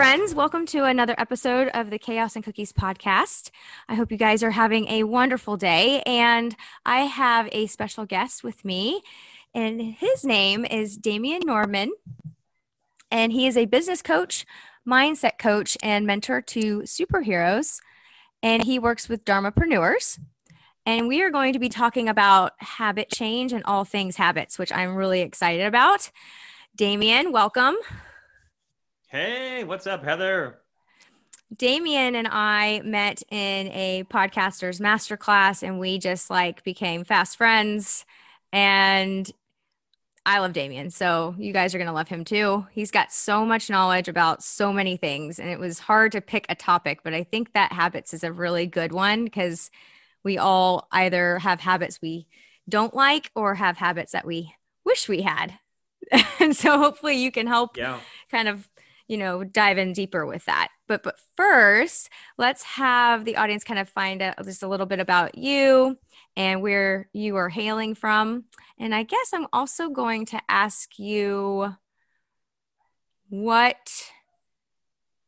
Friends, welcome to another episode of the Chaos and Cookies podcast. I hope you guys are having a wonderful day. And I have a special guest with me, and his name is Damian Norman. And he is a business coach, mindset coach, and mentor to superheroes. And he works with Dharmapreneurs. And we are going to be talking about habit change and all things habits, which I'm really excited about. Damian, welcome. Hey, what's up, Heather? Damian and I met in a podcaster's masterclass and we just like became fast friends. And I love Damian. So you guys are going to love him too. He's got so much knowledge about so many things. And it was hard to pick a topic, but I think that habits is a really good one because we all either have habits we don't like or have habits that we wish we had. and so hopefully you can help Yeah. kind of you know dive in deeper with that but but first let's have the audience kind of find out just a little bit about you and where you are hailing from and i guess i'm also going to ask you what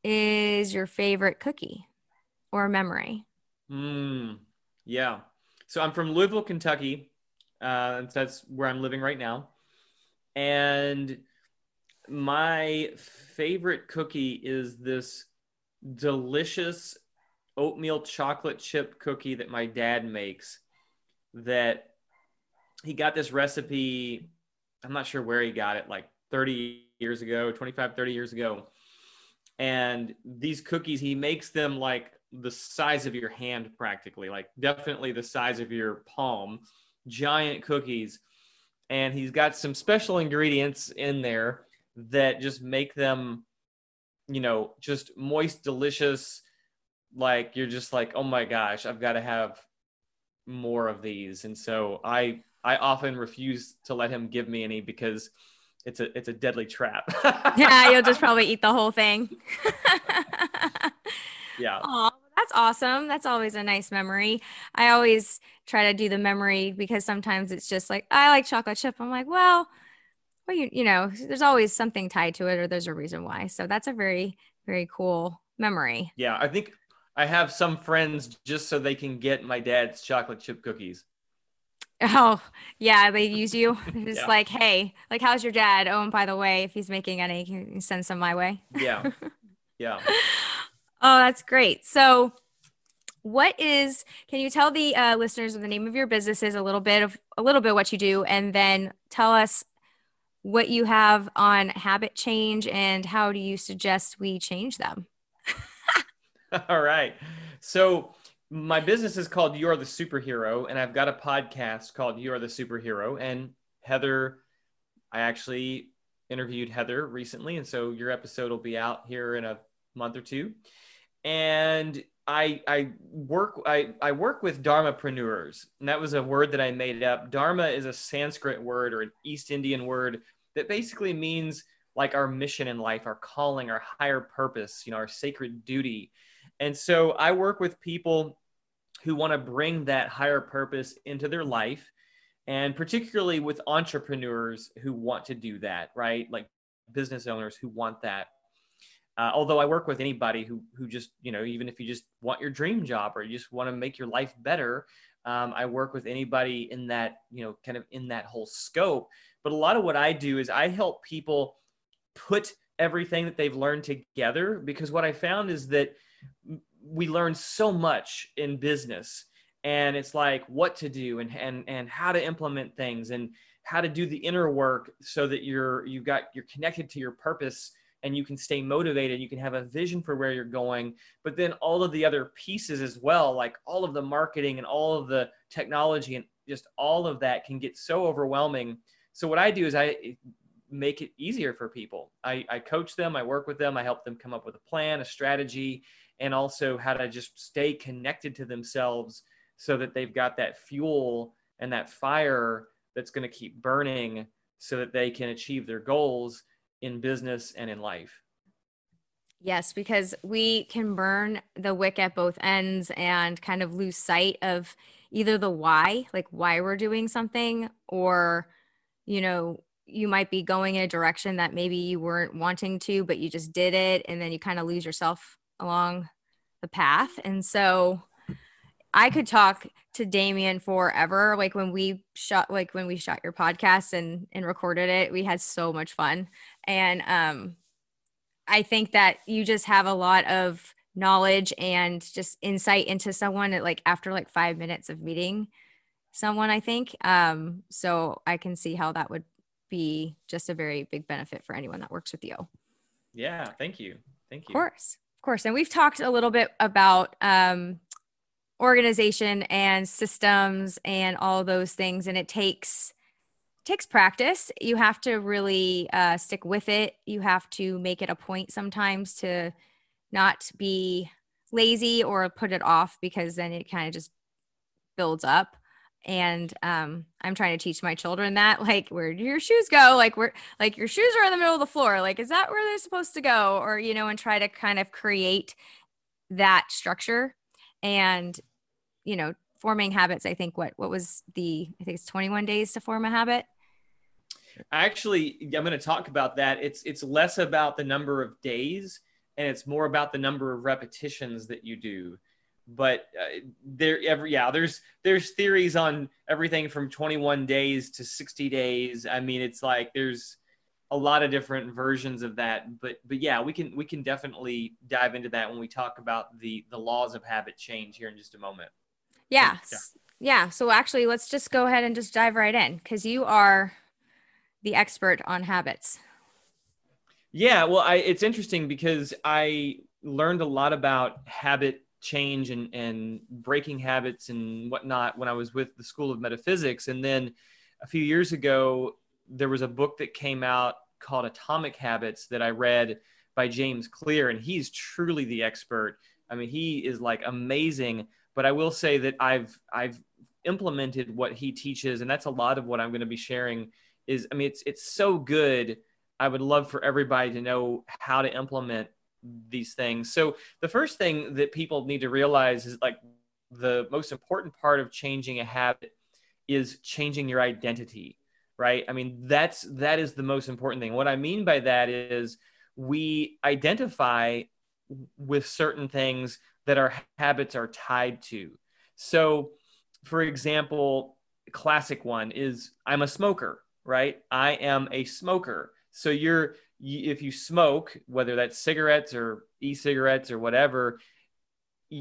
is your favorite cookie or memory Mm, yeah. So I'm from Louisville, Kentucky. Uh, that's where I'm living right now. And my favorite cookie is this delicious oatmeal chocolate chip cookie that my dad makes. That he got this recipe, I'm not sure where he got it, like 30 years ago, 25, 30 years ago. And these cookies, he makes them like the size of your hand practically, like definitely the size of your palm, giant cookies. And he's got some special ingredients in there that just make them, you know, just moist, delicious. Like you're just like, oh my gosh, I've got to have more of these. And so I I often refuse to let him give me any because it's a it's a deadly trap. yeah you'll just probably eat the whole thing yeah. Aw, that's awesome. That's always a nice memory. I always try to do the memory because sometimes it's just like I like chocolate chip. I'm like, well, well, you you know, there's always something tied to it, or there's a reason why. So that's a very very cool memory. Yeah, I think I have some friends just so they can get my dad's chocolate chip cookies. Oh yeah, they use you. It's Yeah. like, hey, like how's your dad? Oh, and by the way, if he's making any, can you send some my way. Yeah. Yeah. Oh, that's great. So, what is? Can you tell the uh, listeners the name of your businesses, a little bit of a little bit what you do, and then tell us what you have on habit change and how do you suggest we change them? All right. So my business is called You Are the Superhero, and I've got a podcast called You Are the Superhero. And Heather, I actually interviewed Heather recently, and so your episode will be out here in a month or two. And I I work I, I work with Dharmapreneurs, and that was a word that I made up. Dharma is a Sanskrit word or an East Indian word that basically means like our mission in life, our calling, our higher purpose, you know, our sacred duty. And so I work with people who want to bring that higher purpose into their life, and particularly with entrepreneurs who want to do that, right? Like business owners who want that. Uh, although I work with anybody who who just you know even if you just want your dream job or you just want to make your life better, um, I work with anybody in that you know kind of in that whole scope. But a lot of what I do is I help people put everything that they've learned together because what I found is that we learn so much in business and it's like what to do and and and how to implement things and how to do the inner work so that you're you've got you're connected to your purpose and you can stay motivated you can have a vision for where you're going. But then all of the other pieces as well like all of the marketing and all of the technology and just all of that can get so overwhelming so what i do is i eh, make it easier for people I, I coach them i work with them i help them come up with a plan a strategy and also how to just stay connected to themselves so that they've got that fuel and that fire that's going to keep burning so that they can achieve their goals in business and in life. Yes, because we can burn the wick at both ends and kind of lose sight of either the why, like why we're doing something, or, you know, you might be going in a direction that maybe you weren't wanting to, but you just did it. And then you kind of lose yourself along the path. And so I could talk to Damien forever. Like when we shot, like when we shot your podcast and, and recorded it, we had so much fun. And, um, I think that you just have a lot of knowledge and just insight into someone at like after like five minutes of meeting someone, I think. Um, so I can see how that would be just a very big benefit for anyone that works with you. Yeah, thank you. Thank you. Of course. Of course. And we've talked a little bit about um, organization and systems and all those things. And it takes takes practice. You have to really uh, stick with it. You have to make it a point sometimes to not be lazy or put it off because then it kind of just builds up. And um, I'm trying to teach my children that, like, where do your shoes go? Like, where, like, your shoes are in the middle of the floor. Like, is that where they're supposed to go? Or, you know, and try to kind of create that structure. And, you know, forming habits i think what what was the i think it's 21 days to form a habit actually i'm going to talk about that it's it's less about the number of days and it's more about the number of repetitions that you do but uh, there every yeah there's there's theories on everything from 21 days to 60 days i mean it's like there's a lot of different versions of that but but yeah we can we can definitely dive into that when we talk about the the laws of habit change here in just a moment yeah. yeah. Yeah. So actually, let's just go ahead and just dive right in because you are the expert on habits. Yeah. Well, I, it's interesting because I learned a lot about habit change and, and breaking habits and whatnot when I was with the School of Metaphysics. And then a few years ago, there was a book that came out called Atomic Habits that I read by James Clear, and he's truly the expert. I mean, he is like amazing but I will say that I've I've implemented what he teaches, and that's a lot of what I'm going to be sharing. Is I mean, it's it's so good. I would love for everybody to know how to implement these things. So the first thing that people need to realize is like the most important part of changing a habit is changing your identity, right? I mean, that's that is the most important thing. What I mean by that is we identify with certain things that our habits are tied to. So, for example, classic one is I'm a smoker, right? I am a smoker. So you're if you smoke, whether that's cigarettes or e-cigarettes or whatever,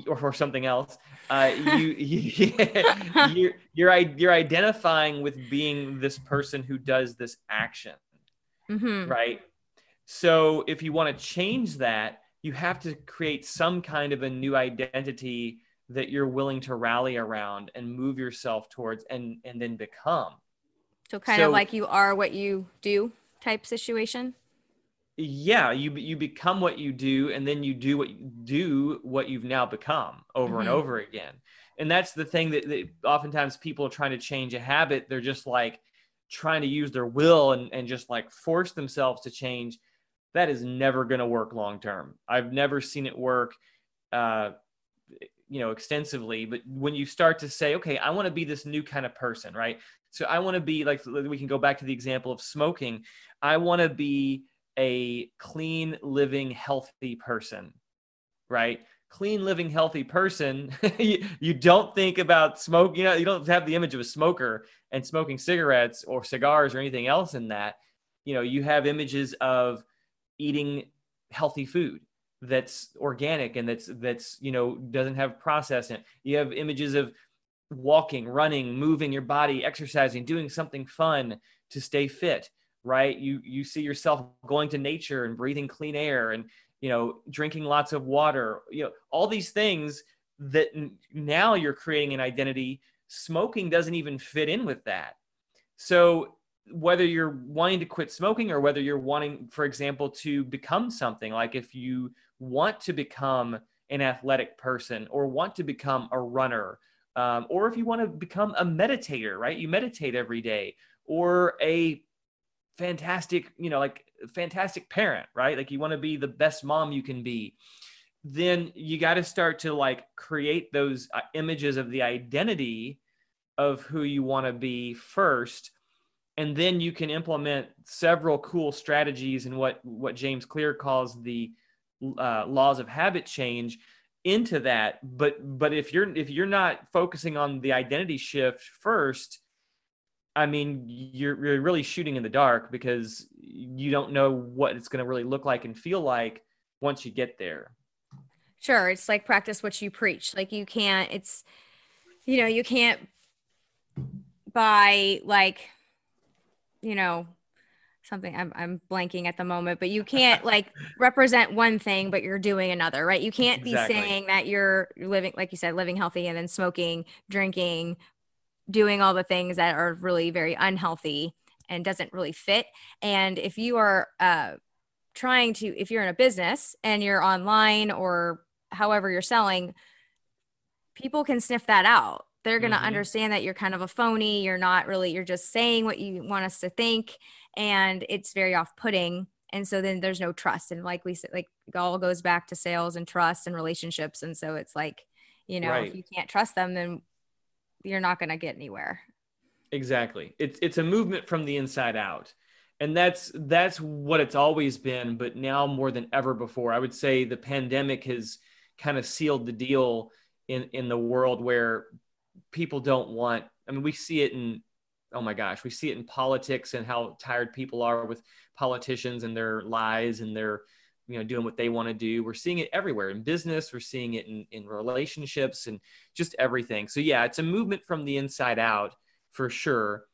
or for something else, uh, you, you you're, you're you're identifying with being this person who does this action, mm-hmm. right? So if you want to change that, you have to create some kind of a new identity that you're willing to rally around and move yourself towards and and then become so kind so, of like you are what you do type situation yeah you you become what you do and then you do what you do what you've now become over mm-hmm. and over again and that's the thing that, that oftentimes people are trying to change a habit they're just like trying to use their will and, and just like force themselves to change that is never going to work long term. I've never seen it work, uh, you know, extensively. But when you start to say, okay, I want to be this new kind of person, right? So I want to be like we can go back to the example of smoking. I want to be a clean, living, healthy person, right? Clean, living, healthy person. you, you don't think about smoke. You know, you don't have the image of a smoker and smoking cigarettes or cigars or anything else in that. You know, you have images of eating healthy food that's organic and that's that's you know doesn't have process in it. You have images of walking, running, moving your body, exercising, doing something fun to stay fit, right? You you see yourself going to nature and breathing clean air and you know drinking lots of water, you know all these things that now you're creating an identity. Smoking doesn't even fit in with that. So whether you're wanting to quit smoking or whether you're wanting, for example, to become something like if you want to become an athletic person or want to become a runner um, or if you want to become a meditator, right? You meditate every day, or a fantastic, you know, like fantastic parent, right? Like you want to be the best mom you can be. Then you got to start to like create those uh, images of the identity of who you want to be first and then you can implement several cool strategies and what what James Clear calls the uh, laws of habit change into that but but if you're if you're not focusing on the identity shift first i mean you're, you're really shooting in the dark because you don't know what it's going to really look like and feel like once you get there. Sure it's like practice what you preach. Like you can't it's you know you can't buy like you know something I'm, I'm blanking at the moment but you can't like represent one thing but you're doing another right? You can't exactly. be saying that you're living like you said living healthy and then smoking drinking doing all the things that are really very unhealthy and doesn't really fit. And if you are uh, trying to if you're in a business and you're online or however you're selling people can sniff that out. They're going to mm-hmm. understand that you're kind of a phony. You're not really you're just saying what you want us to think and it's very off-putting. And so then there's no trust. And like we said like it all goes back to sales and trust and relationships. And so it's like you know right. if you can't trust them then you're not going to get anywhere. Exactly. It's it's a movement from the inside out. And that's that's what it's always been but now more than ever before. I would say the pandemic has kind of sealed the deal in in the world where people don't want i mean we see it in oh my gosh we see it in politics and how tired people are with politicians and their lies and their you know doing what they want to do we're seeing it everywhere in business we're seeing it in, in relationships and just everything so yeah it's a movement from the inside out for sure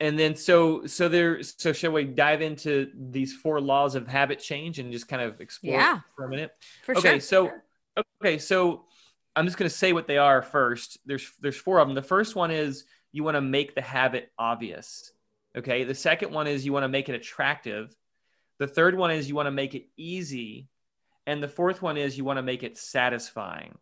and then so so there so shall we dive into these four laws of habit change and just kind of explore yeah, for a minute for okay sure. so okay so I'm just going to say what they are first. There's there's four of them. The first one is you want to make the habit obvious. Okay. The second one is you want to make it attractive. The third one is you want to make it easy. And the fourth one is you want to make it satisfying.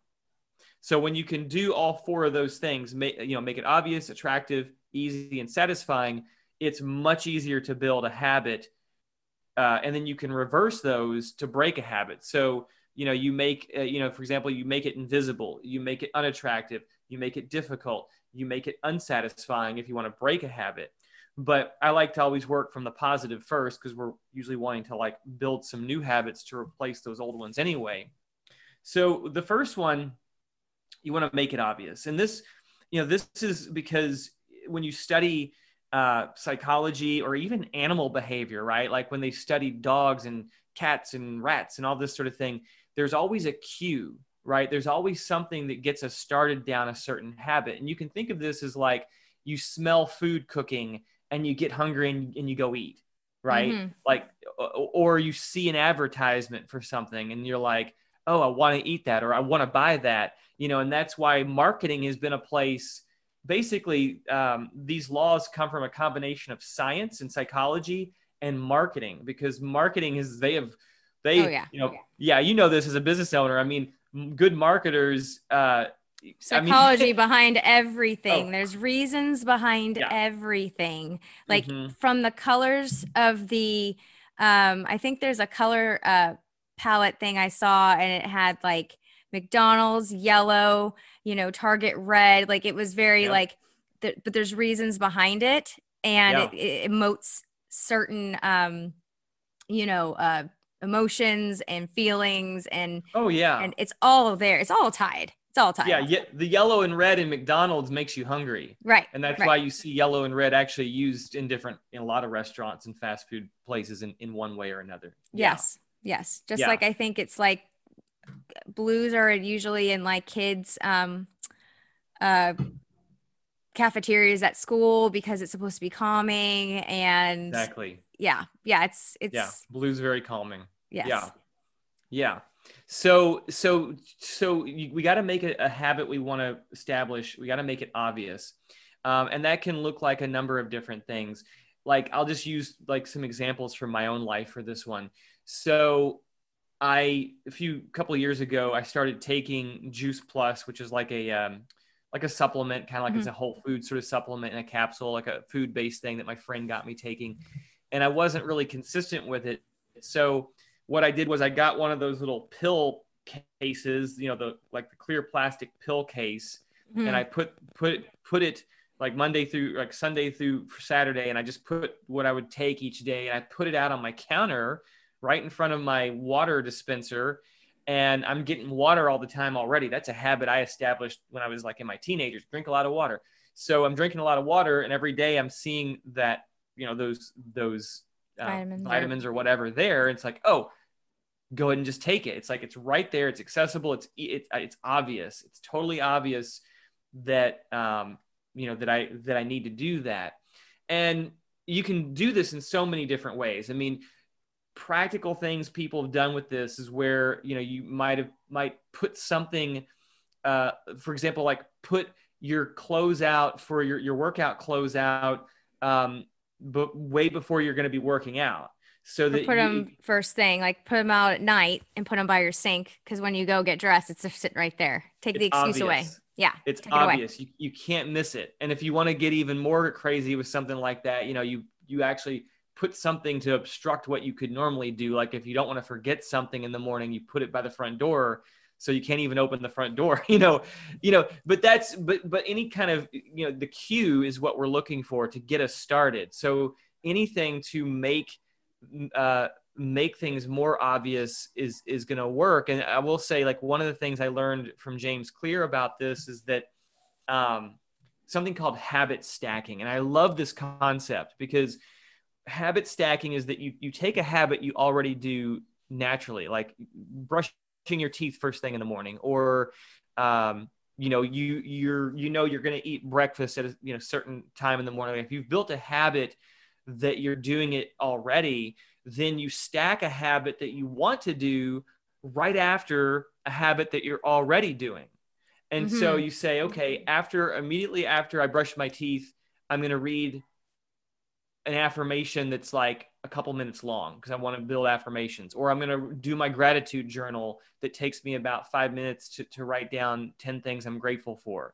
So when you can do all four of those things, make you know, make it obvious, attractive, easy, and satisfying, it's much easier to build a habit. Uh, and then you can reverse those to break a habit. So you know you make uh, you know for example you make it invisible you make it unattractive you make it difficult you make it unsatisfying if you want to break a habit but i like to always work from the positive first because we're usually wanting to like build some new habits to replace those old ones anyway so the first one you want to make it obvious and this you know this is because when you study uh, psychology or even animal behavior right like when they study dogs and cats and rats and all this sort of thing there's always a cue, right? There's always something that gets us started down a certain habit. And you can think of this as like you smell food cooking and you get hungry and, and you go eat, right? Mm-hmm. Like, or you see an advertisement for something and you're like, oh, I want to eat that or I want to buy that, you know, and that's why marketing has been a place. Basically, um, these laws come from a combination of science and psychology and marketing because marketing is they have they, oh, yeah. you know, yeah. yeah, you know this as a business owner. I mean, good marketers. Uh, psychology I mean, behind everything. Oh. There's reasons behind yeah. everything. Like mm-hmm. from the colors of the, um, I think there's a color uh, palette thing I saw, and it had like McDonald's yellow, you know, Target red. Like it was very like, th- but there's reasons behind it, and it, it emotes certain, um, you know, uh, emotions and feelings and oh yeah and it's all there it's all tied it's all tied yeah, yeah the yellow and red in mcdonald's makes you hungry right and that's right. why you see yellow and red actually used in different in a lot of restaurants and fast food places in, in one way or another yes yeah. yes just yeah. like i think it's like blues are usually in like kids um uh cafeterias at school because it's supposed to be calming and exactly yeah yeah it's it's yeah blues very calming Yes. Yeah. Yeah. So so so we got to make a, a, habit we want to establish. We got to make it obvious, um, and that can look like a number of different things. Like I'll just use like some examples from my own life for this one. So I a few couple years ago I started taking Juice Plus, which is like a um, like a supplement, kind of like Mhm. it's a whole food sort of supplement in a capsule, like a food based thing that my friend got me taking. And I wasn't really consistent with it. So what I did was I got one of those little pill cases, you know, the like the clear plastic pill case, Mhm. and I put put put it like Monday through like Sunday through Saturday, and I just put what I would take each day, and I put it out on my counter right in front of my water dispenser, and I'm getting water all the time already. That's a habit I established when I was like in my teenagers, drink a lot of water. So I'm drinking a lot of water, and every day I'm seeing that you know those those uh, Vitamins vitamins, or- or whatever there. It's like oh, go ahead and just take it. It's like it's right there. It's accessible. It's it's it's obvious. It's totally obvious that um, you know that I that I need to do that, and you can do this in so many different ways. I mean, practical things people have done with this is where you know you might have might put something, uh, for example, like put your clothes out for your your workout clothes out, um, but way before you're going to be working out. So Or that put you- them first thing, like put them out at night and put them by your sink because when you go get dressed, it's just sitting right there. Take the excuse away. Yeah, it's take it obvious you, you can't miss it and if you want to get even more crazy with something like that you know you you actually put something to obstruct what you could normally do like if you don't want to forget something in the morning you put it by the front door so you can't even open the front door you know you know but that's but but any kind of you know the cue is what we're looking for to get us started. So anything to make uh make things more obvious is is going to work. And i will say like one of the things i learned from james clear about this is that um, something called habit stacking. And i love this concept because habit stacking is that you you take a habit you already do naturally like brushing your teeth first thing in the morning or um, you know you you're you know you're going to eat breakfast at a you know certain time in the morning if you've built a habit that you're doing it already then you stack a habit that you want to do right after a habit that you're already doing. And so Mhm. you say, okay, after immediately after I brush my teeth, I'm going to read an affirmation that's like a couple minutes long because I want to build affirmations, or I'm going to do my gratitude journal that takes me about five minutes to, to write down 10 things I'm grateful for.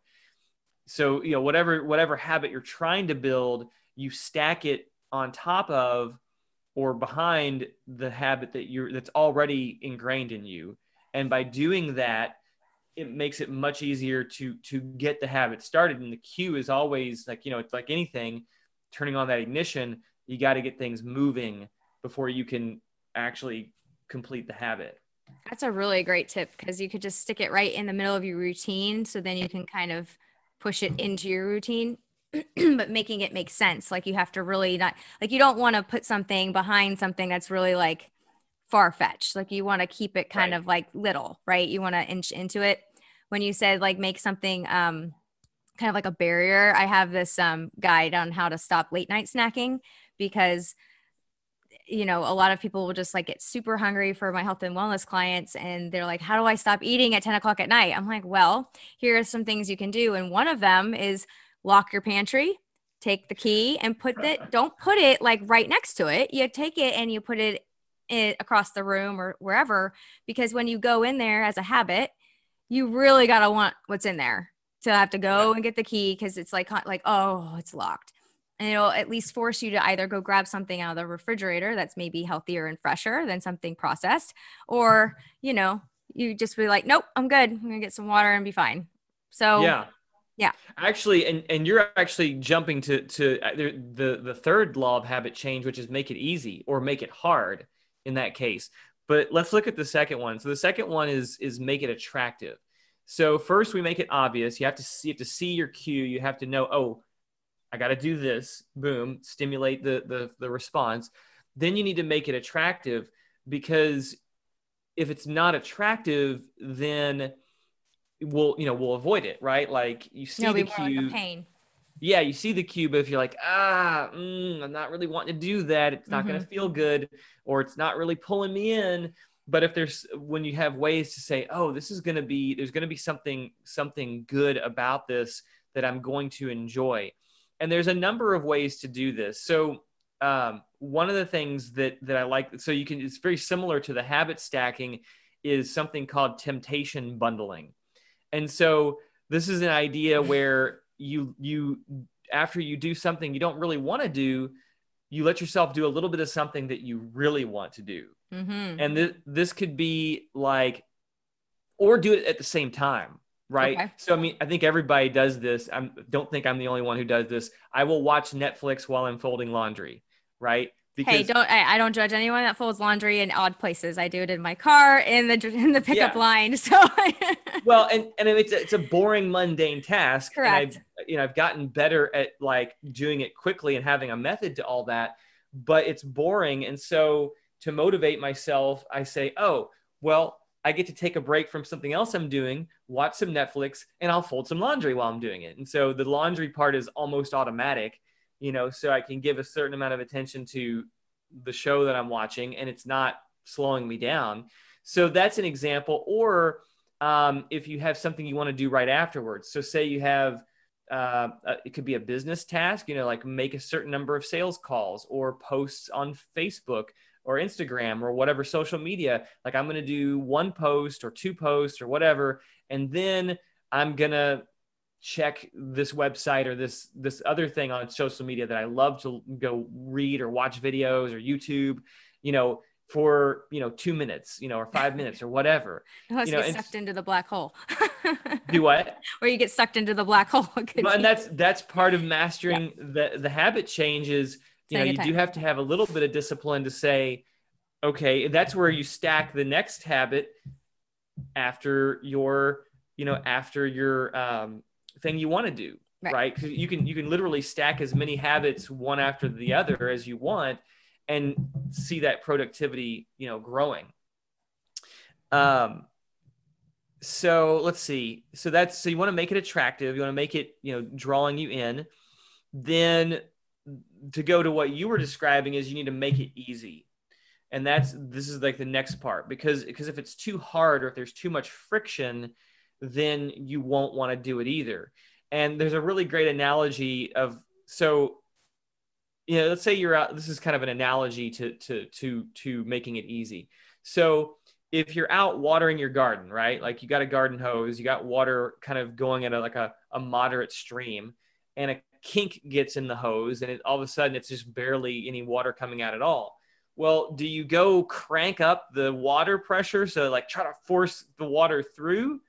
So, you know, whatever, whatever habit you're trying to build, you stack it on top of or behind the habit that you're that's already ingrained in you and by doing that it makes it much easier to to get the habit started and the cue is always like you know it's like anything turning on that ignition you got to get things moving before you can actually complete the habit That's a really great tip because you could just stick it right in the middle of your routine. So then you can kind of push it into your routine, but making it make sense. Like you have to really not, like you don't want to put something behind something that's really like far fetched. Like you want to keep it kind Right. of like little, right? You want to inch into it. When you said like make something, um, kind of like a barrier, I have this um, guide on how to stop late night snacking because you know, a lot of people will just like get super hungry for my health and wellness clients. And they're like, how do I stop eating at 10 o'clock at night? I'm like, well, here are some things you can do. And one of them is lock your pantry, take the key and put it, don't put it like right next to it. You take it and you put it, it across the room or wherever, because when you go in there as a habit, you really got to want what's in there to have to go and get the key because it's like, like, oh, it's locked. And it'll at least force you to either go grab something out of the refrigerator that's maybe healthier and fresher than something processed or you know you just be like nope i'm good. I'm gonna get some water and be fine. So yeah. yeah. actually and and you're actually jumping to to uh, the the, the third law of habit change which is make it easy or make it hard in that case. But let's look at the second one. So the second one is is make it attractive so first we make it obvious. You have to see you have to see your cue. You have to know oh i got to do this. Boom stimulate the, the the response. Then you need to make it attractive because if it's not attractive then we'll you know we'll avoid it right? Like you see no the like cue. pain. Yeah, you see the cue, but if you're like, ah, mm, I'm not really wanting to do that, it's not going to feel good, or it's not really pulling me in. But if there's when you have ways to say, oh, this is going to be, there's going to be something something good about this that I'm going to enjoy, and there's a number of ways to do this. So um, one of the things that that I like, so you can, it's very similar to the habit stacking, is something called temptation bundling, and so This is an idea where you you after you do something you don't really want to do, you let yourself do a little bit of something that you really want to do. Mm-hmm. And th- this could be like, or do it at the same time, right? Okay. So, I mean, I think everybody does this. I don't think I'm the only one who does this. I will watch Netflix while I'm folding laundry, right? Because, hey, don't I, I, don't judge anyone that folds laundry in odd places. I do it in my car, in the in the pickup yeah. line. So well, and and it's a, it's a boring, mundane task. Correct. I've, you know, I've gotten better at like doing it quickly and having a method to all that, but it's boring. And so to motivate myself, I say, oh, well, I get to take a break from something else I'm doing, watch some Netflix, and I'll fold some laundry while I'm doing it. And so the laundry part is almost automatic you know, so I can give a certain amount of attention to the show that I'm watching and it's not slowing me down. So that's an example. Or um, if you have something you want to do right afterwards. So say you have, uh, it could be a business task, you know, like make a certain number of sales calls or posts on Facebook or Instagram or whatever social media. Like I'm going to do one post or two posts or whatever. And then I'm going to check this website or this this other thing on social media that I love to go read or watch videos or YouTube, you know, for you know two minutes, you know, or five minutes or whatever. Unless you know, get sucked into the black hole. do what? Where you get sucked into the black hole. and that's that's part of mastering yeah. the the habit changes. You know, you do have to have a little bit of discipline to say, okay, that's where you stack the next habit after your you know after your um thing you want to do right, right? you can you can literally stack as many habits one after the other as you want and see that productivity you know growing. Um so let's see. So that's so you want to make it attractive you want to make it you know drawing you in. Then to go to what you were describing is you need to make it easy and that's this is like the next part because because if it's too hard or if there's too much friction then you won't want to do it either. And there's a really great analogy of so you know, let's say you're out this is kind of an analogy to to to to making it easy. So if you're out watering your garden, right? Like you got a garden hose, you got water kind of going at a, like a, a moderate stream, and a kink gets in the hose, and it, all of a sudden it's just barely any water coming out at all. Well, do you go crank up the water pressure so like try to force the water through,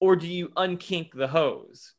or do you unkink the hose?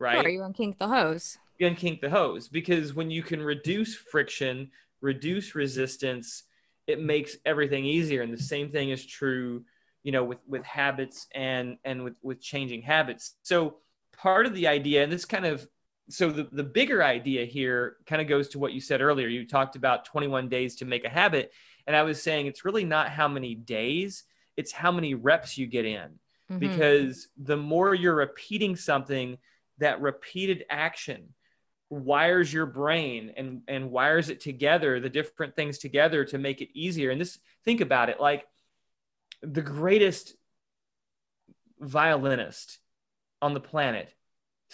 Right? Sure, you unkink the hose. You unkink the hose because when you can reduce friction, reduce resistance, it makes everything easier. And the same thing is true, you know, with with habits and and with with changing habits. So part of the idea, and this kind of so the, the bigger idea here kind of goes to what you said earlier. You talked about 21 days to make a habit. And I was saying it's really not how many days, it's how many reps you get in mm-hmm. because the more you're repeating something, that repeated action wires your brain and and wires it together the different things together to make it easier and this think about it like the greatest violinist on the planet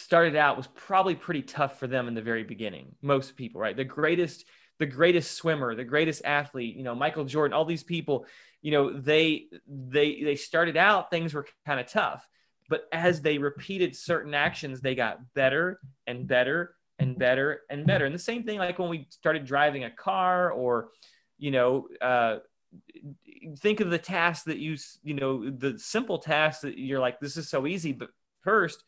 started out was probably pretty tough for them in the very beginning most people right? The greatest the greatest swimmer the greatest athlete you know michael jordan all these people you know they they they started out things were kind of tough but as they repeated certain actions they got better and better and better and better. And the same thing like when we started driving a car or you know uh, think of the task that you you know the simple task that you're like this is so easy but first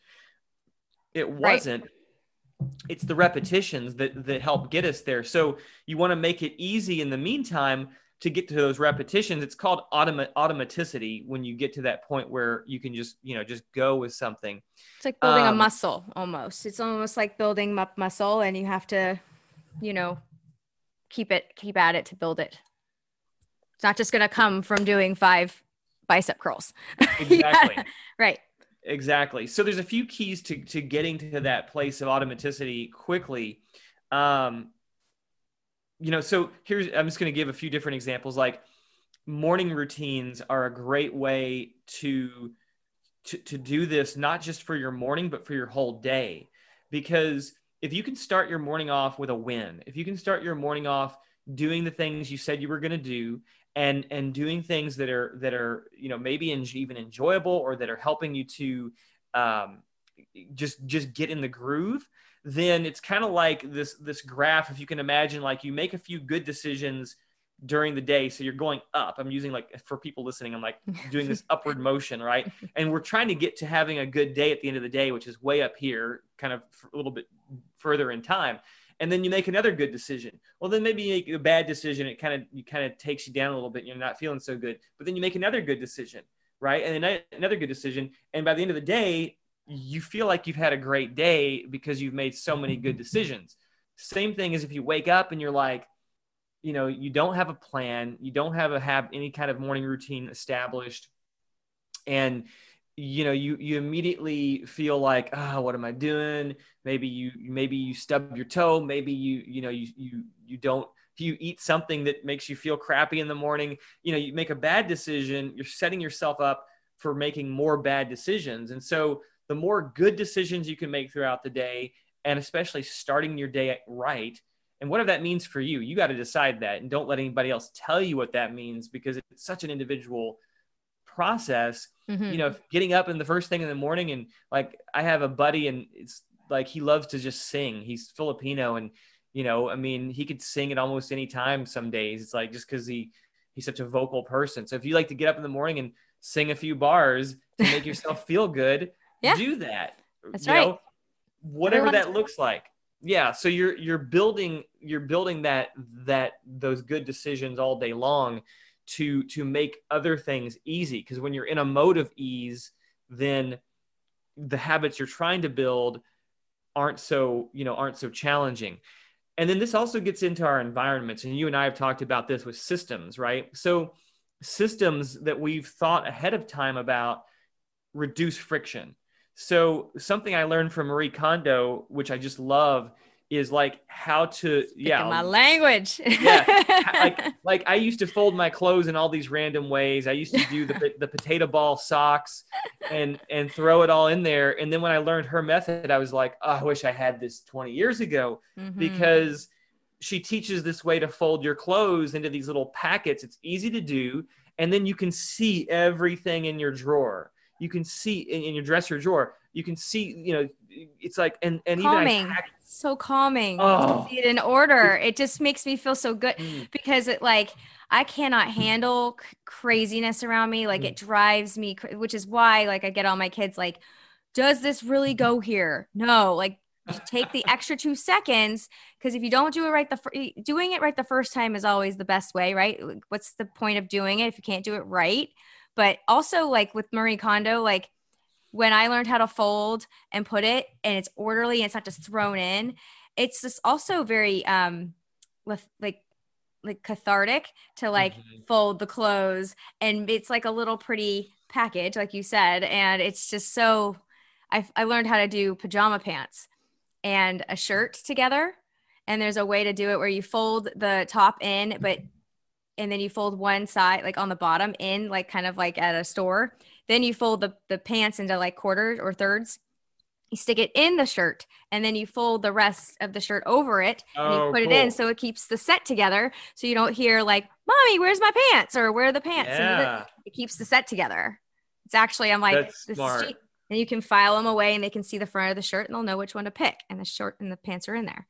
it wasn't right. it's the repetitions that that help get us there. So you want to make it easy in the meantime to get to those repetitions. It's called automa- automaticity when you get to that point where you can just you know just go with something. It's like building um, a muscle almost. It's almost like building up muscle and you have to you know keep it keep at it to build it. It's not just going to come from doing five bicep curls. Exactly. Right exactly so there's a few keys to to getting to that place of automaticity quickly um you know, so here's I'm just going to give a few different examples. Like morning routines are a great way to, to to do this, not just for your morning, but for your whole day. Because if you can start your morning off with a win, if you can start your morning off doing the things you said you were going to do and and doing things that are that are you know maybe even enjoyable or that are helping you to um, just just get in the groove then it's kind of like this this graph if you can imagine like you make a few good decisions during the day so you're going up. I'm using like for people listening i'm like doing this upward motion right? And we're trying to get to having a good day at the end of the day which is way up here kind of a little bit further in time and then you make another good decision. Well then maybe you make a bad decision it kind of you kind of takes you down a little bit you're not feeling so good but then you make another good decision right? And then another good decision and by the end of the day you feel like you've had a great day because you've made so many good decisions. Same thing as if you wake up and you're like you know you don't have a plan you don't have a have any kind of morning routine established and you know you you immediately feel like ah oh, what am i doing? Maybe you maybe you stub your toe maybe you you know you you you don't if you eat something that makes you feel crappy in the morning you know you make a bad decision you're setting yourself up for making more bad decisions. And so the more good decisions you can make throughout the day and especially starting your day right and whatever that means for you you got to decide that and don't let anybody else tell you what that means because it's such an individual process mm-hmm. you know getting up in the first thing in the morning and like i have a buddy and it's like he loves to just sing. He's filipino and you know i mean he could sing at almost any time some days. It's like just because he he's such a vocal person. So if you like to get up in the morning and sing a few bars to make yourself feel good yeah. do that that's you right. Know, whatever that looks like. Yeah so you're you're building you're building that that those good decisions all day long to to make other things easy. Because when you're in a mode of ease then the habits you're trying to build aren't so you know aren't so challenging. And then this also gets into our environments and you and i have talked about this with systems right? So systems that we've thought ahead of time about reduce friction. So something i learned from marie kondo which i just love is like how to yeah my language. yeah like like i used to fold my clothes in all these random ways. I used to do the, the potato ball socks and and throw it all in there. And then when i learned her method i was like oh, i wish i had this 20 years ago mm-hmm. because she teaches this way to fold your clothes into these little packets. It's easy to do. And then you can see everything in your drawer. You can see in, in your dresser drawer you can see you know it's like and and calming. even so calming oh. to see it in order it just makes me feel so good mm. because it like i cannot handle c- craziness around me like mm. it drives me which is why like i get all my kids like does this really go here no like take the extra two seconds because if you don't do it right the fir- doing it right the first time is always the best way right what's the point of doing it if you can't do it right but also like with marie kondo like when I learned how to fold and put it and it's orderly and it's not just thrown in, it's just also very um like like cathartic to like mm-hmm. fold the clothes and it's like a little pretty package like you said and it's just so I I learned how to do pajama pants and a shirt together and there's a way to do it where you fold the top in but and then you fold one side like on the bottom in like kind of like at a store then you fold the, the pants into like quarters or thirds. You stick it in the shirt and then you fold the rest of the shirt over it and you oh, put cool. it in so it keeps the set together. So you don't hear like, Mommy, where's my pants? Or where are the pants? Yeah. It keeps the set together. It's actually, I'm like, That's this smart. is and you can file them away and they can see the front of the shirt and they'll know which one to pick. And the short and the pants are in there.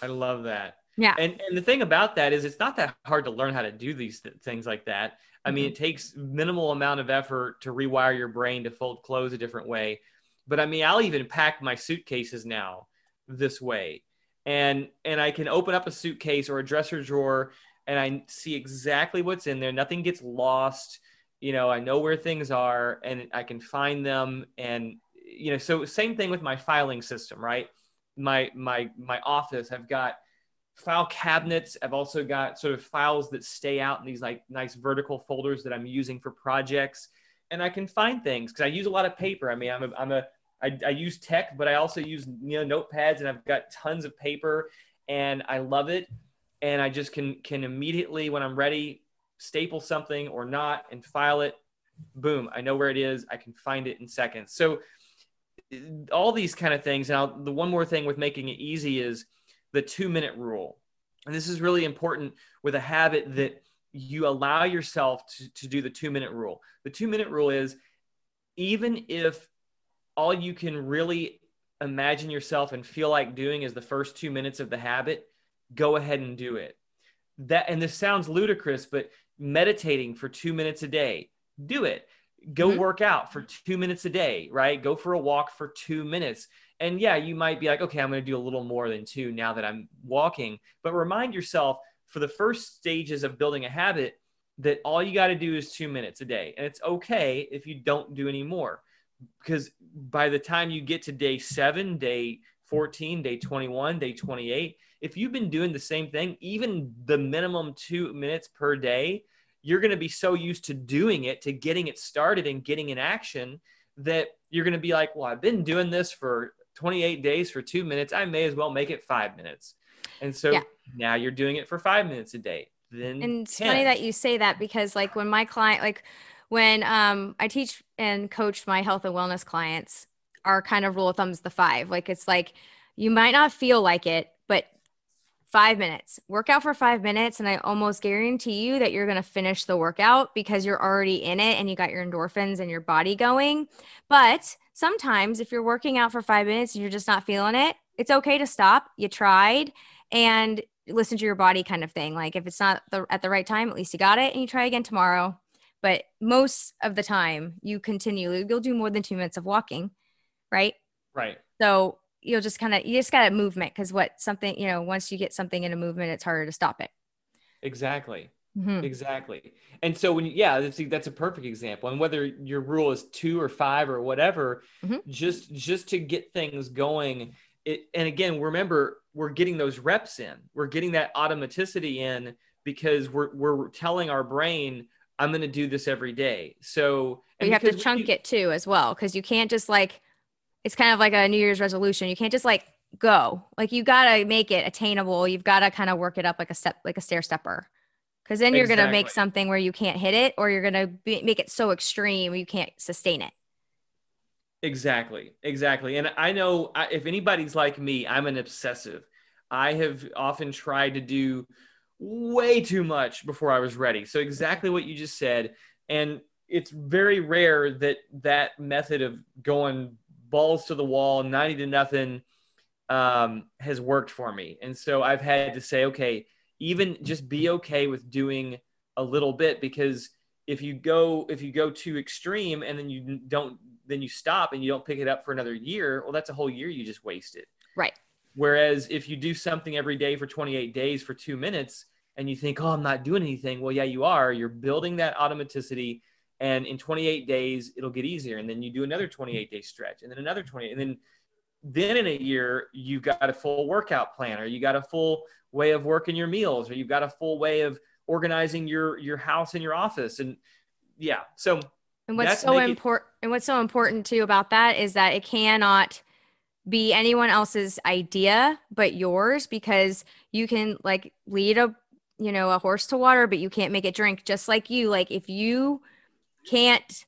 I love that. Yeah. And and the thing about that is it's not that hard to learn how to do these th- things like that. I mean, mm-hmm. it takes minimal amount of effort to rewire your brain to fold clothes a different way. But I mean, I'll even pack my suitcases now this way. And and I can open up a suitcase or a dresser drawer and I see exactly what's in there. Nothing gets lost. You know, I know where things are and I can find them and you know, so same thing with my filing system, right? My my my office, I've got file cabinets. I've also got sort of files that stay out in these like nice vertical folders that I'm using for projects. And I can find things because I use a lot of paper. I mean, I'm a, I'm a I, I use tech, but I also use you know notepads, and I've got tons of paper, and I love it. And I just can can immediately when I'm ready staple something or not and file it. Boom! I know where it is. I can find it in seconds. So all these kind of things. Now, the one more thing with making it easy is the two minute rule. And this is really important with a habit that you allow yourself to, to do the two minute rule. The two minute rule is even if all you can really imagine yourself and feel like doing is the first two minutes of the habit, go ahead and do it. That and this sounds ludicrous, but meditating for two minutes a day, do it. Go mm-hmm. work out for two minutes a day, right? Go for a walk for two minutes. And yeah, you might be like, okay, I'm going to do a little more than two now that I'm walking. But remind yourself for the first stages of building a habit that all you got to do is two minutes a day. And it's okay if you don't do any more because by the time you get to day seven, day 14, day 21, day 28, if you've been doing the same thing, even the minimum two minutes per day, you're going to be so used to doing it, to getting it started and getting in action that you're going to be like, well, I've been doing this for 28 days for two minutes. I may as well make it five minutes. And so yeah. now you're doing it for five minutes a day. Then and it's 10. funny that you say that because like when my client, like when um, I teach and coach my health and wellness clients, our kind of rule of thumb is the five. Like it's like you might not feel like it, but five minutes, work out for five minutes. And I almost guarantee you that you're going to finish the workout because you're already in it and you got your endorphins and your body going. But sometimes if you're working out for five minutes and you're just not feeling it, it's okay to stop. You tried and listen to your body kind of thing. Like if it's not the, at the right time, at least you got it and you try again tomorrow. But most of the time you continue you'll do more than two minutes of walking right? Right. So you'll just kind of you just got a movement because what something you know once you get something in a movement it's harder to stop it. Exactly mm-hmm. exactly and so when yeah that's, that's a perfect example and whether your rule is two or five or whatever mm-hmm. just just to get things going it, and again remember we're getting those reps in we're getting that automaticity in because we're, we're telling our brain I'm going to do this every day. So you have to chunk you, it too as well because you can't just like it's kind of like a New Year's resolution. You can't just like go. Like you got to make it attainable. You've got to kind of work it up like a step like a stair stepper. Cuz then you're exactly. going to make something where you can't hit it or you're going to make it so extreme you can't sustain it. Exactly. Exactly. And I know I, if anybody's like me, I'm an obsessive. I have often tried to do way too much before I was ready. So exactly what you just said, and it's very rare that that method of going balls to the wall, ninety to nothing, um, has worked for me. And so I've had to say, okay, even just be okay with doing a little bit because if you go if you go too extreme and then you don't then you stop and you don't pick it up for another year, well, that's a whole year you just wasted. Right. Whereas if you do something every day for 28 days for two minutes and you think, oh, I'm not doing anything. Well, yeah, you are. You're building that automaticity. And in 28 days, it'll get easier. And then you do another 28 day stretch and then another 20 And then, then in a year, you've got a full workout plan or you got a full way of working your meals or you've got a full way of organizing your, your house and your office. And yeah. So, and what's so important and what's so important too about that is that it cannot be anyone else's idea but yours because you can like lead a you know a horse to water but you can't make it drink just like you like if you can't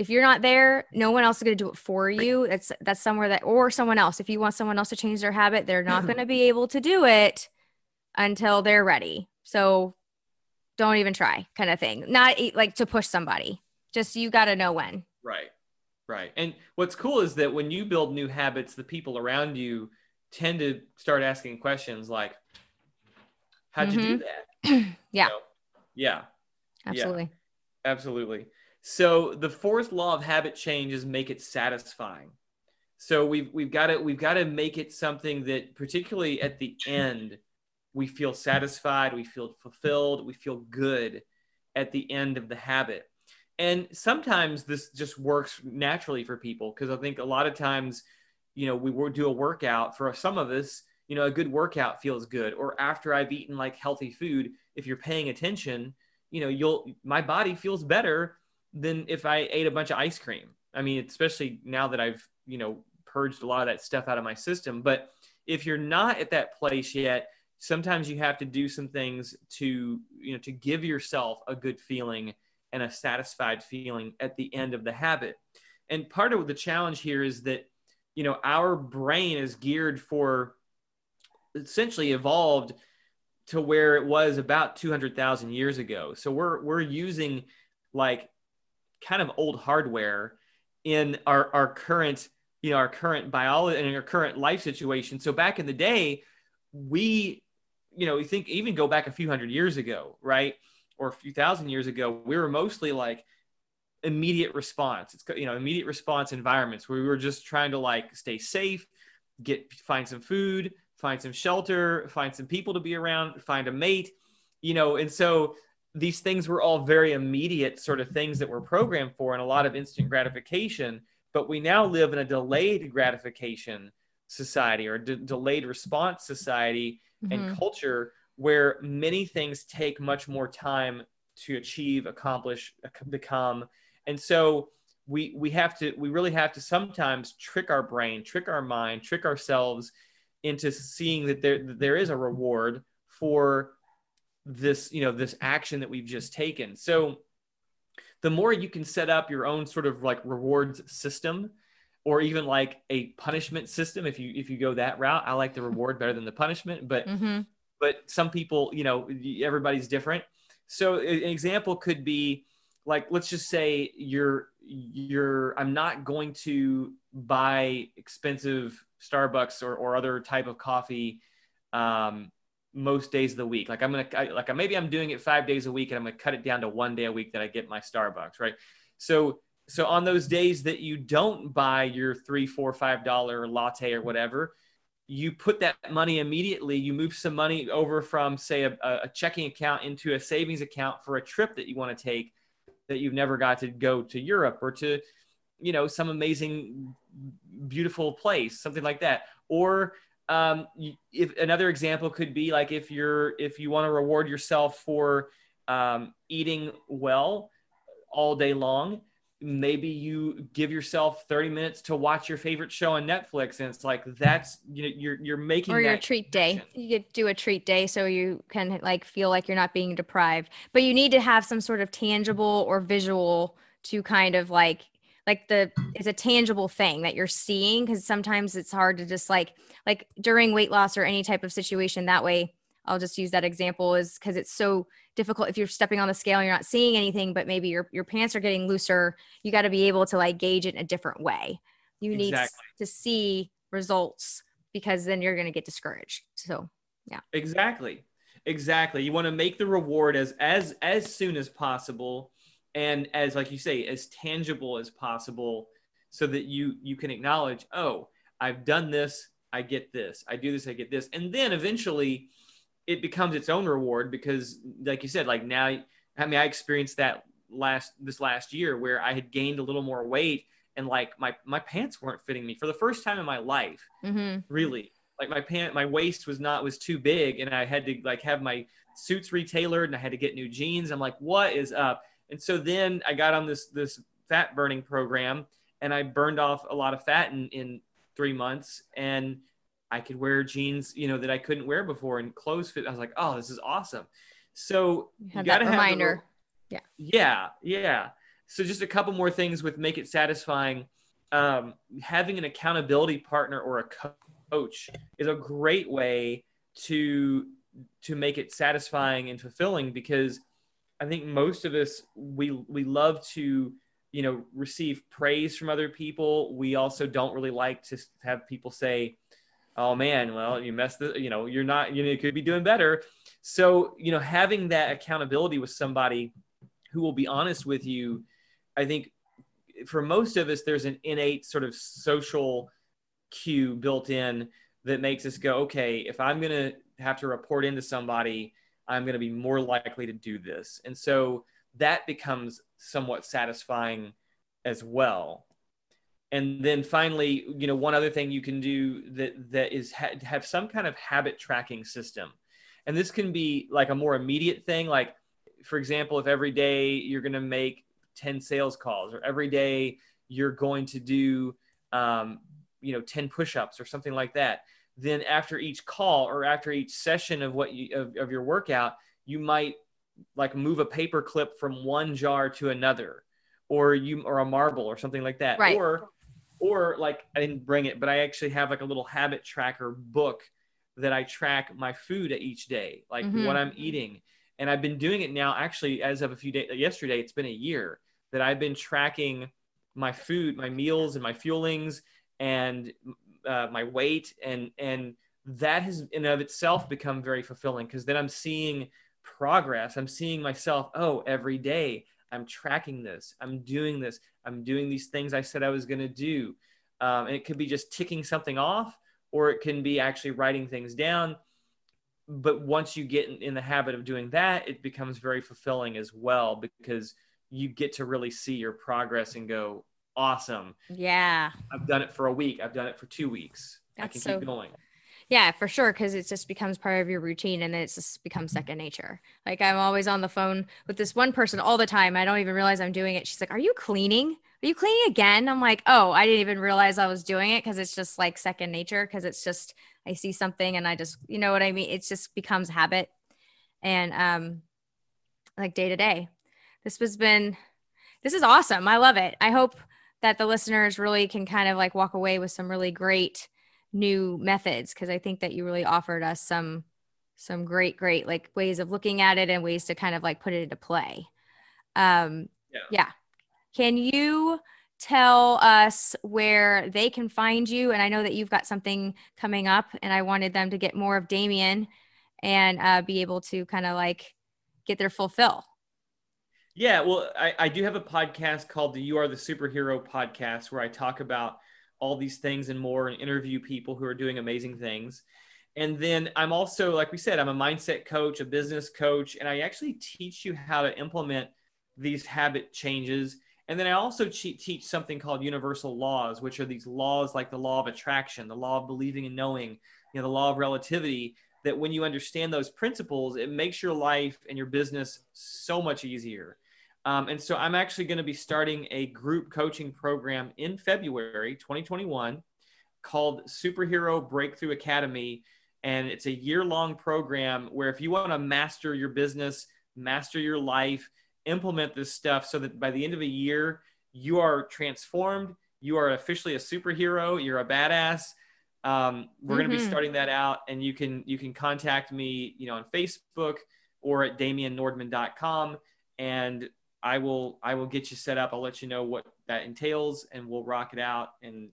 if you're not there no one else is going to do it for you that's that's somewhere that or someone else if you want someone else to change their habit they're not going to be able to do it until they're ready so don't even try kind of thing not like to push somebody just you got to know when right Right. And what's cool is that when you build new habits, the people around you tend to start asking questions like, How'd mm-hmm. you do mm-hmm. that? yeah. You know? Yeah. Absolutely. Yeah. Absolutely. So the fourth law of habit change is make it satisfying. So we've we've got to we've got to make it something that particularly at the end we feel satisfied, we feel fulfilled, we feel good at the end of the habit and sometimes this just works naturally for people because I think a lot of times, you know, we do a workout for some of us, you know, a good workout feels good. Or after I've eaten like healthy food, if you're paying attention, you know, you'll my body feels better than if I ate a bunch of ice cream. I mean, especially now that I've, you know, purged a lot of that stuff out of my system. But if you're not at that place yet, sometimes you have to do some things to, you know, to give yourself a good feeling and a satisfied feeling at the end of the habit. And part of the challenge here is that, you know, our brain is geared for essentially evolved to where it was about 200,000 years ago. So we're, we're using like kind of old hardware in our, our current you know our current biology and our current life situation. So back in the day we you know you think even go back a few hundred years ago right? Or a few thousand years ago we were mostly like immediate response. It's you know immediate response environments where we were just trying to like stay safe get find some food find some shelter find some people to be around find a mate you know? And so these things were all very immediate sort of things that we're programmed for and a lot of instant gratification but we now live in a delayed gratification society or de- delayed response society mm-hmm. and culture where many things take much more time to achieve accomplish become and so we we have to we really have to sometimes trick our brain trick our mind trick ourselves into seeing that there that there is a reward for this you know this action that we've just taken so the more you can set up your own sort of like rewards system or even like a punishment system if you if you go that route i like the reward better than the punishment but mm-hmm. but some people you know everybody's different so an example could be like let's just say you're you're i'm not going to buy expensive starbucks or, or other type of coffee um, most days of the week. Like I'm gonna I, like maybe I'm doing it five days a week, and I'm gonna cut it down to one day a week that I get my Starbucks, right? So so on those days that you don't buy your three, four, five dollar latte or whatever, you put that money immediately. You move some money over from say a, a checking account into a savings account for a trip that you want to take that you've never got to go to Europe or to you know some amazing beautiful place something like that or um, if another example could be like if you're if you want to reward yourself for um, eating well all day long maybe you give yourself 30 minutes to watch your favorite show on netflix and it's like that's you know you're you're making or your treat day. you could do a treat day so you can like feel like you're not being deprived. But you need to have some sort of tangible or visual to kind of like like the it's a tangible thing that you're seeing because sometimes it's hard to just like like during weight loss or any type of situation that way i'll just use that example is because it's so difficult if you're stepping on the scale and you're not seeing anything but maybe your, your pants are getting looser you got to be able to like gauge it in a different way. You need to see results because then you're going to get discouraged so yeah. Exactly. Exactly. You want to make the reward as as as soon as possible and as like you say as tangible as possible so that you you can acknowledge oh i've done this i get this i do this i get this. And then eventually it becomes its own reward because like you said like now i mean i experienced that last this last year where i had gained a little more weight and like my my pants weren't fitting me for the first time in my life mm-hmm. really. Like my pant my waist was not was too big and i had to like have my suits retailored and i had to get new jeans. I'm like what is up and so then I got on this this fat burning program and I burned off a lot of fat in, in three months and I could wear jeans, you know, that I couldn't wear before and clothes fit. I was like, oh, this is awesome. So you, you got to reminder. The, yeah. Yeah. Yeah. So just a couple more things with make it satisfying. Um, having an accountability partner or a coach is a great way to to make it satisfying and fulfilling because I think most of us we we love to you know receive praise from other people. We also don't really like to have people say, "Oh man, well you messed the you know you're not you, know, you could be doing better." So you know having that accountability with somebody who will be honest with you, I think for most of us there's an innate sort of social cue built in that makes us go, okay, if I'm gonna have to report into somebody I'm going to be more likely to do this. And so that becomes somewhat satisfying as well. And then finally, you know, one other thing you can do that that is ha- have some kind of habit tracking system. And this can be like a more immediate thing like for example, if every day you're going to make 10 sales calls or every day you're going to do um, you know 10 push-ups or something like that then after each call or after each session of what you of, of your workout you might like move a paper clip from one jar to another or you or a marble or something like that right. or or like i didn't bring it but i actually have like a little habit tracker book that i track my food at each day like mm-hmm. what i'm eating and i've been doing it now actually as of a few days yesterday it's been a year that i've been tracking my food my meals and my fuelings and uh, my weight and and that has in of itself become very fulfilling because then i'm seeing progress. I'm seeing myself oh every day i'm tracking this. I'm doing this. I'm doing these things i said i was going to do. Um, and it could be just ticking something off or it can be actually writing things down. But once you get in, in the habit of doing that it becomes very fulfilling as well because you get to really see your progress and go awesome. Yeah. I've done it for a week. I've done it for two weeks. That's i can so, keep going. Yeah for sure because it just becomes part of your routine and then it's just becomes second nature. Like i'm always on the phone with this one person all the time. I don't even realize i'm doing it. She's like are you cleaning? Are you cleaning again? I'm like oh i didn't even realize i was doing it because it's just like second nature because it's just i see something and i just you know what i mean? It just becomes habit and um like day to day. This has been this is awesome. I love it. I hope that the listeners really can kind of like walk away with some really great new methods because I think that you really offered us some some great great like ways of looking at it and ways to kind of like put it into play. Um yeah. yeah. Can you tell us where they can find you and I know that you've got something coming up and I wanted them to get more of Damien and uh, be able to kind of like get their fulfill. Yeah, well, I, I do have a podcast called the You Are the Superhero podcast where I talk about all these things and more and interview people who are doing amazing things. And then I'm also, like we said, I'm a mindset coach, a business coach, and I actually teach you how to implement these habit changes. And then I also teach something called universal laws, which are these laws like the law of attraction, the law of believing and knowing, you know, the law of relativity. That when you understand those principles, it makes your life and your business so much easier. Um, and so I'm actually going to be starting a group coaching program in February 2021 called Superhero Breakthrough Academy. And it's a year long program where if you want to master your business, master your life, implement this stuff so that by the end of a year, you are transformed. You are officially a superhero. You're a badass. Um, we're mm-hmm. going to be starting that out and you can, you can contact me, you know, on Facebook or at damiennordman.com. And I will I will get you set up. I'll let you know what that entails, and we'll rock it out, and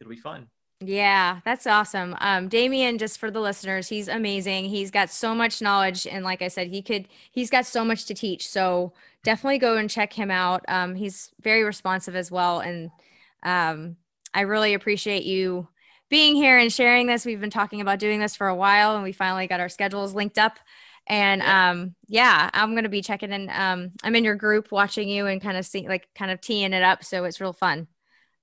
it'll be fun. Yeah, that's awesome. Um, Damien, just for the listeners, he's amazing. He's got so much knowledge, and like I said, he could he's got so much to teach. So definitely go and check him out. Um, he's very responsive as well, and um, I really appreciate you being here and sharing this. We've been talking about doing this for a while, and we finally got our schedules linked up. And um, yeah, I'm gonna be checking in. Um, I'm in your group watching you and kind of seeing like kind of teeing it up. So it's real fun.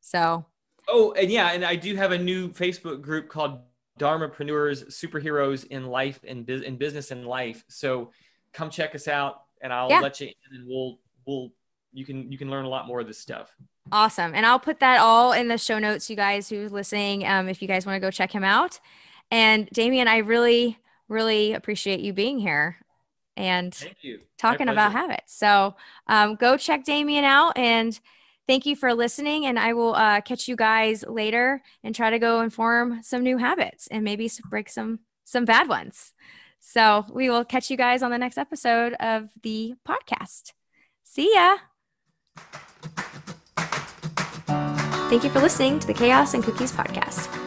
So Oh, and yeah, and I do have a new Facebook group called Dharmapreneurs Superheroes in Life and Biz- in Business and Life. So come check us out and I'll yeah. let you in and we'll we'll you can you can learn a lot more of this stuff. Awesome. And I'll put that all in the show notes, you guys who's listening, um, if you guys want to go check him out. And Damien, I really really appreciate you being here and talking about habits. So um, go check Damien out and thank you for listening. And I will uh, catch you guys later and try to go and form some new habits and maybe break some some bad ones. So we will catch you guys on the next episode of the podcast. See ya. Thank you for listening to the Chaos and Cookies podcast.